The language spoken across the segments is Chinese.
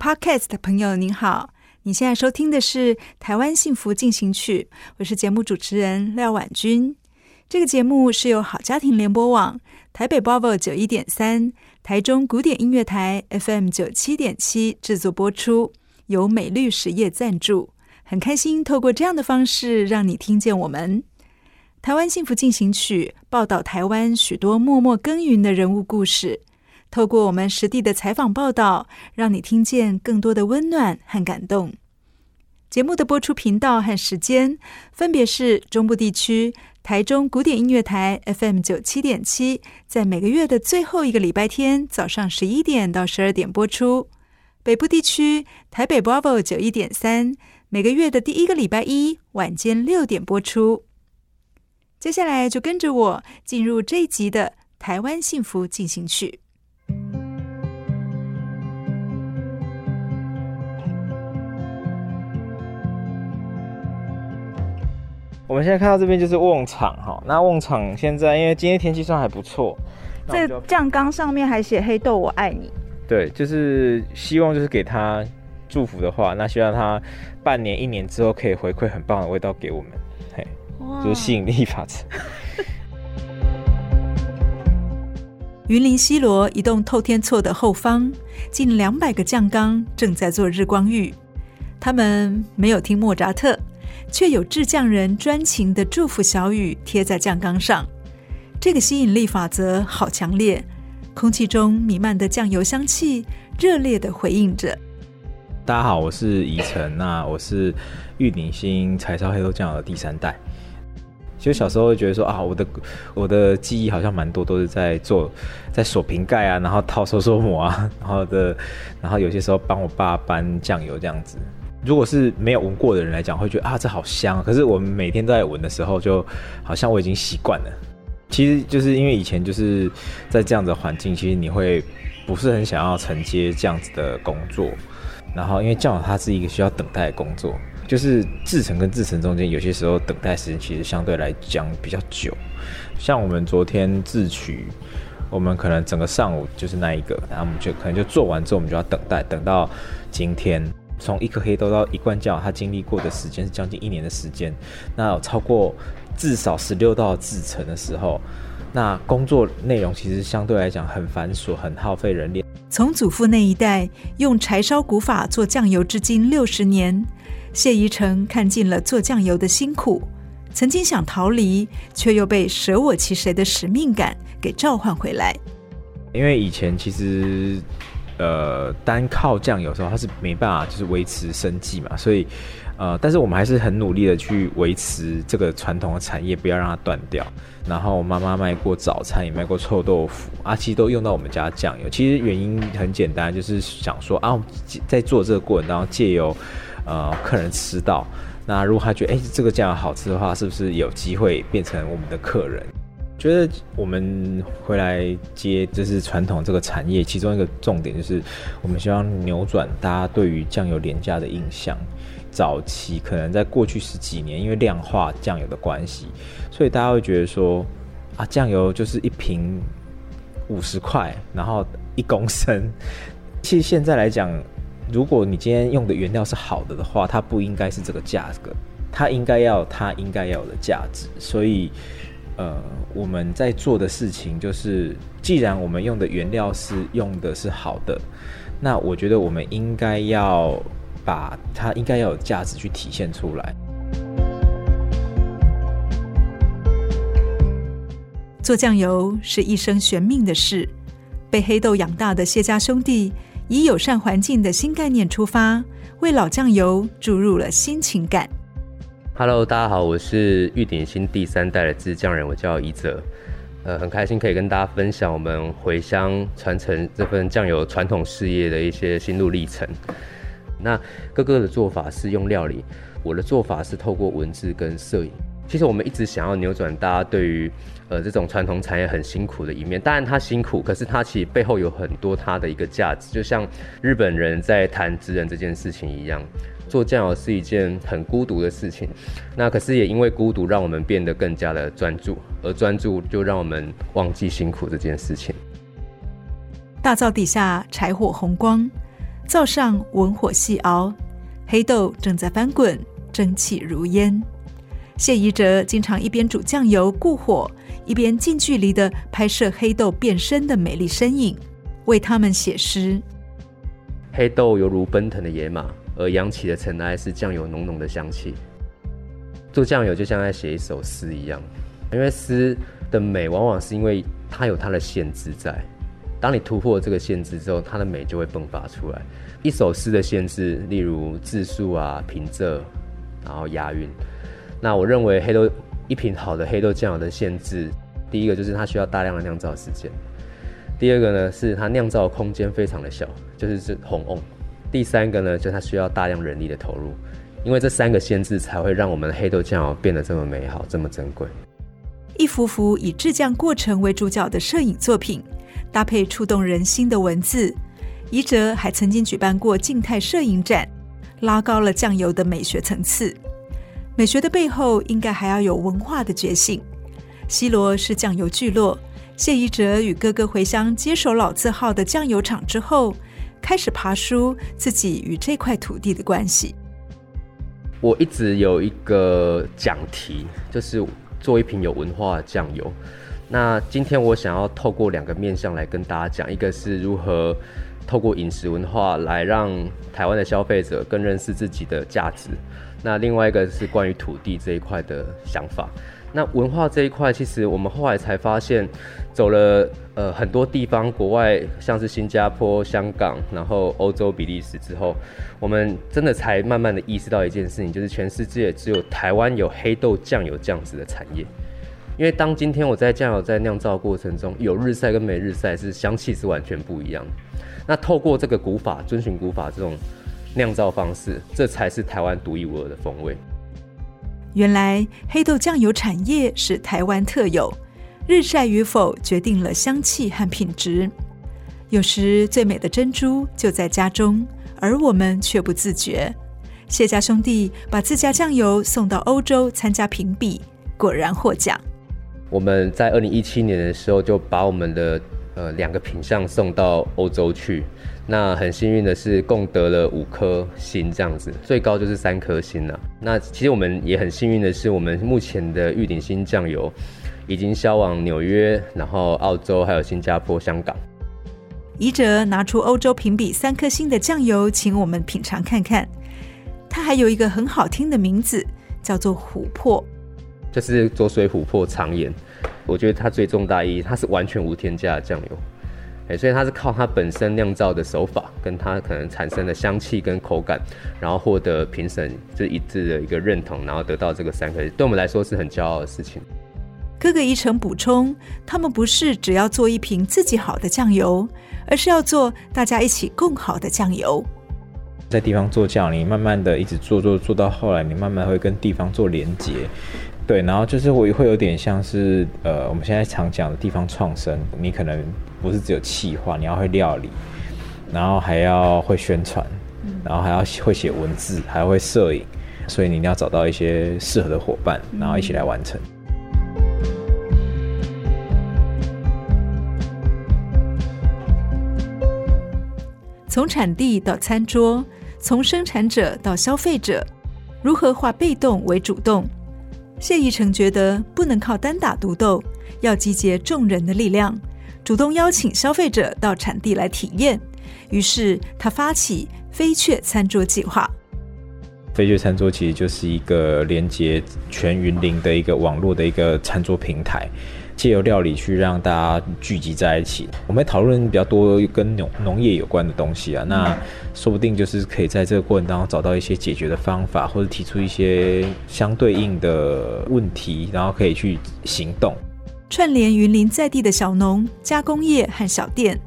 Podcast 的朋友您好，你现在收听的是《台湾幸福进行曲》，我是节目主持人廖婉君。这个节目是由好家庭联播网、台北 Bravo 九一点三、台中古典音乐台 FM 九七点七制作播出，由美律实业赞助。很开心透过这样的方式让你听见我们《台湾幸福进行曲》，报道台湾许多默默耕耘的人物故事。透过我们实地的采访报道，让你听见更多的温暖和感动。节目的播出频道和时间分别是中部地区台中古典音乐台 FM 九七点七，在每个月的最后一个礼拜天早上十一点到十二点播出；北部地区台北 Bravo 九一点三，每个月的第一个礼拜一晚间六点播出。接下来就跟着我进入这一集的《台湾幸福进行曲》。我们现在看到这边就是瓮场哈，那瓮场现在因为今天天气算还不错，这酱缸上面还写“黑豆我爱你”。对，就是希望就是给他祝福的话，那希望他半年一年之后可以回馈很棒的味道给我们，嘿，就是吸引力法则。云林西螺一栋透天厝的后方，近两百个酱缸正在做日光浴，他们没有听莫扎特。却有制酱人专情的祝福小语贴在酱缸上，这个吸引力法则好强烈，空气中弥漫的酱油香气热烈的回应着。大家好，我是宜晨，那我是玉鼎新柴烧黑豆酱油的第三代。其实小时候会觉得说啊，我的我的记忆好像蛮多都是在做在锁瓶盖啊，然后套收缩膜啊，然后的，然后有些时候帮我爸搬酱油这样子。如果是没有闻过的人来讲，会觉得啊，这好香。可是我们每天都在闻的时候，就好像我已经习惯了。其实就是因为以前就是在这样的环境，其实你会不是很想要承接这样子的工作。然后因为酱油它是一个需要等待的工作，就是制成跟制成中间有些时候等待时间其实相对来讲比较久。像我们昨天制取，我们可能整个上午就是那一个，然后我们就可能就做完之后，我们就要等待，等到今天。从一颗黑豆到一罐酱，他经历过的时间是将近一年的时间。那有超过至少十六道制成的时候，那工作内容其实相对来讲很繁琐，很耗费人力。从祖父那一代用柴烧古法做酱油至今六十年，谢宜成看尽了做酱油的辛苦，曾经想逃离，却又被舍我其谁的使命感给召唤回来。因为以前其实。呃，单靠酱油的时候，它是没办法就是维持生计嘛，所以，呃，但是我们还是很努力的去维持这个传统的产业，不要让它断掉。然后妈妈卖过早餐，也卖过臭豆腐，啊，其实都用到我们家酱油。其实原因很简单，就是想说啊，在做这个过程当中，借由呃客人吃到，那如果他觉得哎、这个酱油好吃的话，是不是有机会变成我们的客人？觉得我们回来接就是传统这个产业，其中一个重点就是我们希望扭转大家对于酱油廉价的印象。早期可能在过去十几年，因为量化酱油的关系，所以大家会觉得说啊，酱油就是一瓶五十块，然后一公升。其实现在来讲，如果你今天用的原料是好的的话，它不应该是这个价格，它应该要它应该要有的价值。所以。呃，我们在做的事情就是，既然我们用的原料是用的是好的，那我觉得我们应该要把它应该要有价值去体现出来。做酱油是一生悬命的事。被黑豆养大的谢家兄弟，以友善环境的新概念出发，为老酱油注入了新情感。Hello，大家好，我是玉鼎新第三代的制酱人，我叫宜泽。呃，很开心可以跟大家分享我们回乡传承这份酱油传统事业的一些心路历程。那哥哥的做法是用料理，我的做法是透过文字跟摄影。其实我们一直想要扭转大家对于呃这种传统产业很辛苦的一面。当然它辛苦，可是它其实背后有很多它的一个价值。就像日本人在谈职人这件事情一样，做酱油是一件很孤独的事情。那可是也因为孤独，让我们变得更加的专注，而专注就让我们忘记辛苦这件事情。大灶底下柴火红光，灶上文火细熬，黑豆正在翻滚，蒸汽如烟。谢宜哲经常一边煮酱油固火，一边近距离的拍摄黑豆变身的美丽身影，为他们写诗。黑豆犹如奔腾的野马，而扬起的尘埃是酱油浓浓的香气。做酱油就像在写一首诗一样，因为诗的美往往是因为它有它的限制在。当你突破这个限制之后，它的美就会迸发出来。一首诗的限制，例如字数啊、平仄，然后押韵。那我认为黑豆一瓶好的黑豆酱油的限制，第一个就是它需要大量的酿造时间，第二个呢是它酿造空间非常的小，就是这红瓮，第三个呢就它需要大量人力的投入，因为这三个限制才会让我们的黑豆酱油变得这么美好，这么珍贵。一幅幅以制酱过程为主角的摄影作品，搭配触动人心的文字，宜哲还曾经举办过静态摄影展，拉高了酱油的美学层次。美学的背后，应该还要有文化的觉醒。西罗是酱油聚落，谢宜哲与哥哥回乡接手老字号的酱油厂之后，开始爬梳自己与这块土地的关系。我一直有一个讲题，就是做一瓶有文化的酱油。那今天我想要透过两个面向来跟大家讲，一个是如何透过饮食文化来让台湾的消费者更认识自己的价值。那另外一个是关于土地这一块的想法。那文化这一块，其实我们后来才发现，走了呃很多地方，国外像是新加坡、香港，然后欧洲、比利时之后，我们真的才慢慢的意识到一件事情，就是全世界只有台湾有黑豆酱油这样子的产业。因为当今天我在酱油在酿造过程中，有日晒跟没日晒，是香气是完全不一样的。那透过这个古法，遵循古法这种。酿造方式，这才是台湾独一无二的风味。原来黑豆酱油产业是台湾特有，日晒与否决定了香气和品质。有时最美的珍珠就在家中，而我们却不自觉。谢家兄弟把自家酱油送到欧洲参加评比，果然获奖。我们在二零一七年的时候就把我们的呃两个品相送到欧洲去。那很幸运的是，共得了五颗星这样子，最高就是三颗星了。那其实我们也很幸运的是，我们目前的玉鼎新酱油已经销往纽约，然后澳洲，还有新加坡、香港。宜哲拿出欧洲评比三颗星的酱油，请我们品尝看看。它还有一个很好听的名字，叫做琥珀，就是浊水琥珀长盐。我觉得它最重大意义，它是完全无添加的酱油。所以它是靠它本身酿造的手法，跟它可能产生的香气跟口感，然后获得评审这一致的一个认同，然后得到这个三颗，对我们来说是很骄傲的事情。哥哥一成补充，他们不是只要做一瓶自己好的酱油，而是要做大家一起共好的酱油。在地方做酱，你慢慢的一直做做做到后来，你慢慢会跟地方做连结。对，然后就是我会有点像是呃，我们现在常讲的地方创生，你可能不是只有企划，你要会料理，然后还要会宣传，然后还要会写文字，还要会摄影，所以你一定要找到一些适合的伙伴，然后一起来完成。从产地到餐桌，从生产者到消费者，如何化被动为主动？谢宜城觉得不能靠单打独斗，要集结众人的力量，主动邀请消费者到产地来体验。于是他发起飞雀餐桌计划，飞雀餐桌其实就是一个连接全云林的一个网络的一个餐桌平台。借由料理去让大家聚集在一起，我们讨论比较多跟农农业有关的东西啊，那说不定就是可以在这个过程当中找到一些解决的方法，或者提出一些相对应的问题，然后可以去行动。串联云林在地的小农、加工业和小店，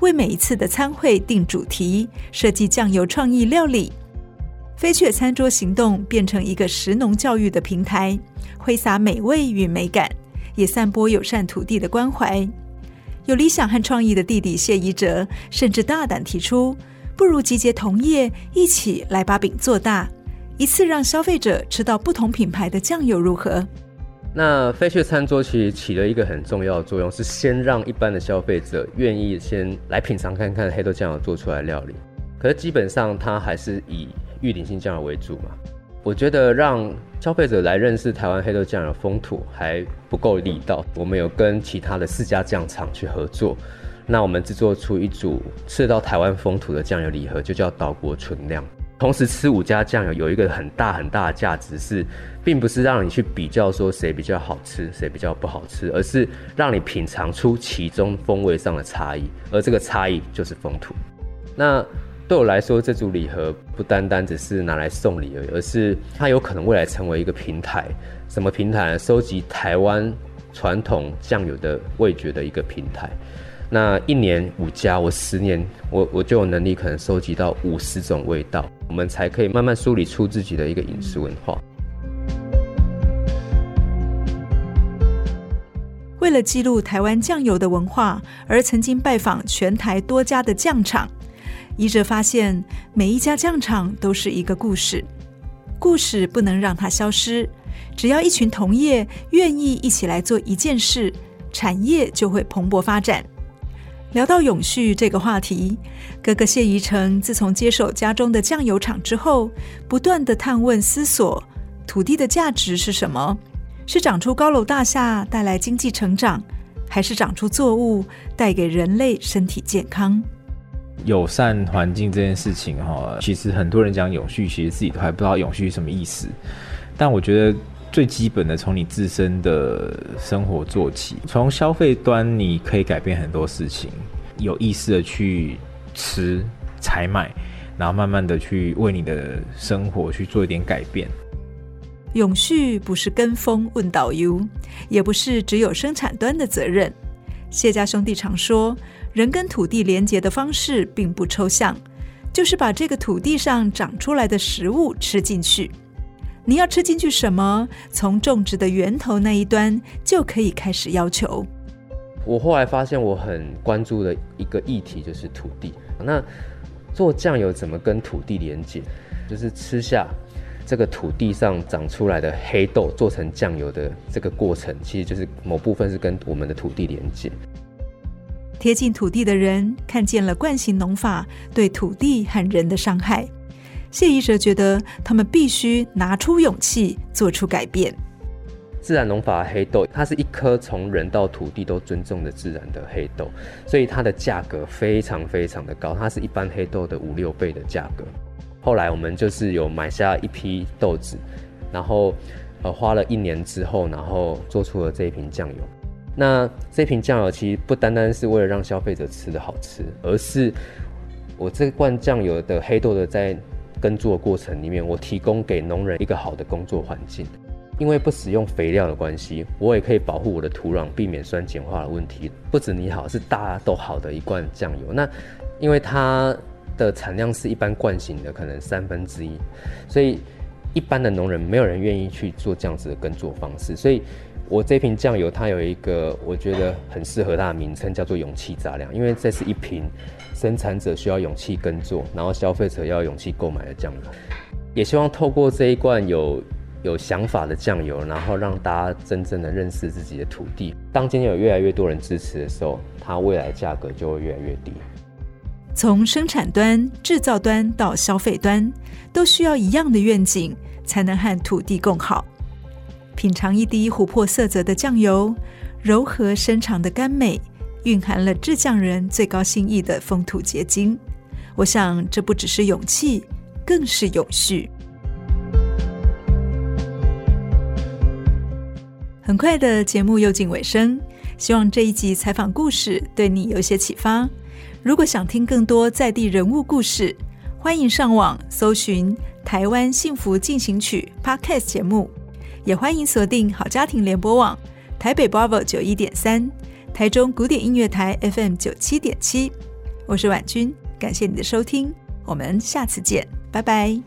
为每一次的餐会定主题，设计酱油创意料理。飞雀餐桌行动变成一个食农教育的平台，挥洒美味与美感。也散播友善土地的关怀。有理想和创意的弟弟谢宜哲，甚至大胆提出，不如集结同业，一起来把饼做大，一次让消费者吃到不同品牌的酱油，如何？那飞雀餐桌其实起了一个很重要的作用，是先让一般的消费者愿意先来品尝看看黑豆酱油做出来的料理。可是基本上，它还是以玉鼎新酱油为主嘛。我觉得让消费者来认识台湾黑豆酱油风土还不够力道。我们有跟其他的四家酱厂去合作，那我们制作出一组吃到台湾风土的酱油礼盒，就叫岛国纯酿。同时吃五家酱油有一个很大很大的价值是，并不是让你去比较说谁比较好吃，谁比较不好吃，而是让你品尝出其中风味上的差异，而这个差异就是风土。那对我来说，这组礼盒不单单只是拿来送礼而已，而是它有可能未来成为一个平台。什么平台？收集台湾传统酱油的味觉的一个平台。那一年五家，我十年，我我就有能力可能收集到五十种味道，我们才可以慢慢梳理出自己的一个饮食文化。为了记录台湾酱油的文化，而曾经拜访全台多家的酱厂。宜哲发现，每一家酱厂都是一个故事，故事不能让它消失。只要一群同业愿意一起来做一件事，产业就会蓬勃发展。聊到永续这个话题，哥哥谢宜成自从接手家中的酱油厂之后，不断地探问思索：土地的价值是什么？是长出高楼大厦带来经济成长，还是长出作物带给人类身体健康？友善环境这件事情，哈，其实很多人讲永续，其实自己都还不知道永续是什么意思。但我觉得最基本的，从你自身的生活做起，从消费端你可以改变很多事情，有意识的去吃、采买，然后慢慢的去为你的生活去做一点改变。永续不是跟风问导游，也不是只有生产端的责任。谢家兄弟常说，人跟土地连结的方式并不抽象，就是把这个土地上长出来的食物吃进去。你要吃进去什么？从种植的源头那一端就可以开始要求。我后来发现，我很关注的一个议题就是土地。那做酱油怎么跟土地连接？就是吃下这个土地上长出来的黑豆做成酱油的这个过程，其实就是某部分是跟我们的土地连接。贴近土地的人看见了惯性农法对土地和人的伤害，谢宜哲觉得他们必须拿出勇气做出改变。自然农法黑豆，它是一颗从人到土地都尊重的自然的黑豆，所以它的价格非常非常的高，它是一般黑豆的五六倍的价格。后来我们就是有买下一批豆子，然后呃花了一年之后，然后做出了这一瓶酱油。那这瓶酱油其实不单单是为了让消费者吃的好吃，而是我这罐酱油的黑豆的在耕作过程里面，我提供给农人一个好的工作环境。因为不使用肥料的关系，我也可以保护我的土壤，避免酸碱化的问题。不止你好，是大家都好的一罐酱油。那因为它的产量是一般惯行的可能三分之一，所以一般的农人没有人愿意去做这样子的耕作方式，所以。我这瓶酱油，它有一个我觉得很适合它的名称，叫做“勇气杂粮”，因为这是一瓶生产者需要勇气耕作，然后消费者要勇气购买的酱油。也希望透过这一罐有有想法的酱油，然后让大家真正的认识自己的土地。当今天有越来越多人支持的时候，它未来价格就会越来越低。从生产端、制造端到消费端，都需要一样的愿景，才能和土地共好。品尝一滴琥珀色泽的酱油，柔和深长的甘美，蕴含了制酱人最高心意的风土结晶。我想，这不只是勇气，更是永续。很快的节目又近尾声，希望这一集采访故事对你有一些启发。如果想听更多在地人物故事，欢迎上网搜寻“台湾幸福进行曲 ”Podcast 节目。也欢迎锁定好家庭联播网台北 Bravo 九一点三、台中古典音乐台 FM 九七点七。我是婉君，感谢你的收听，我们下次见，拜拜。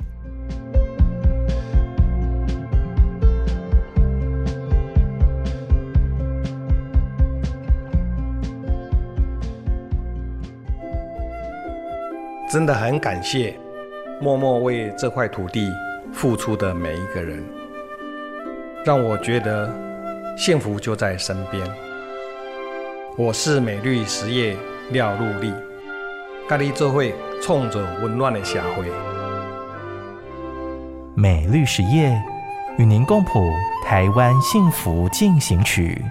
真的很感谢默默为这块土地付出的每一个人，让我觉得幸福就在身边。我是美绿实业廖陆立，咖喱做会冲着温暖的社会。美绿实业与您共谱台湾幸福进行曲。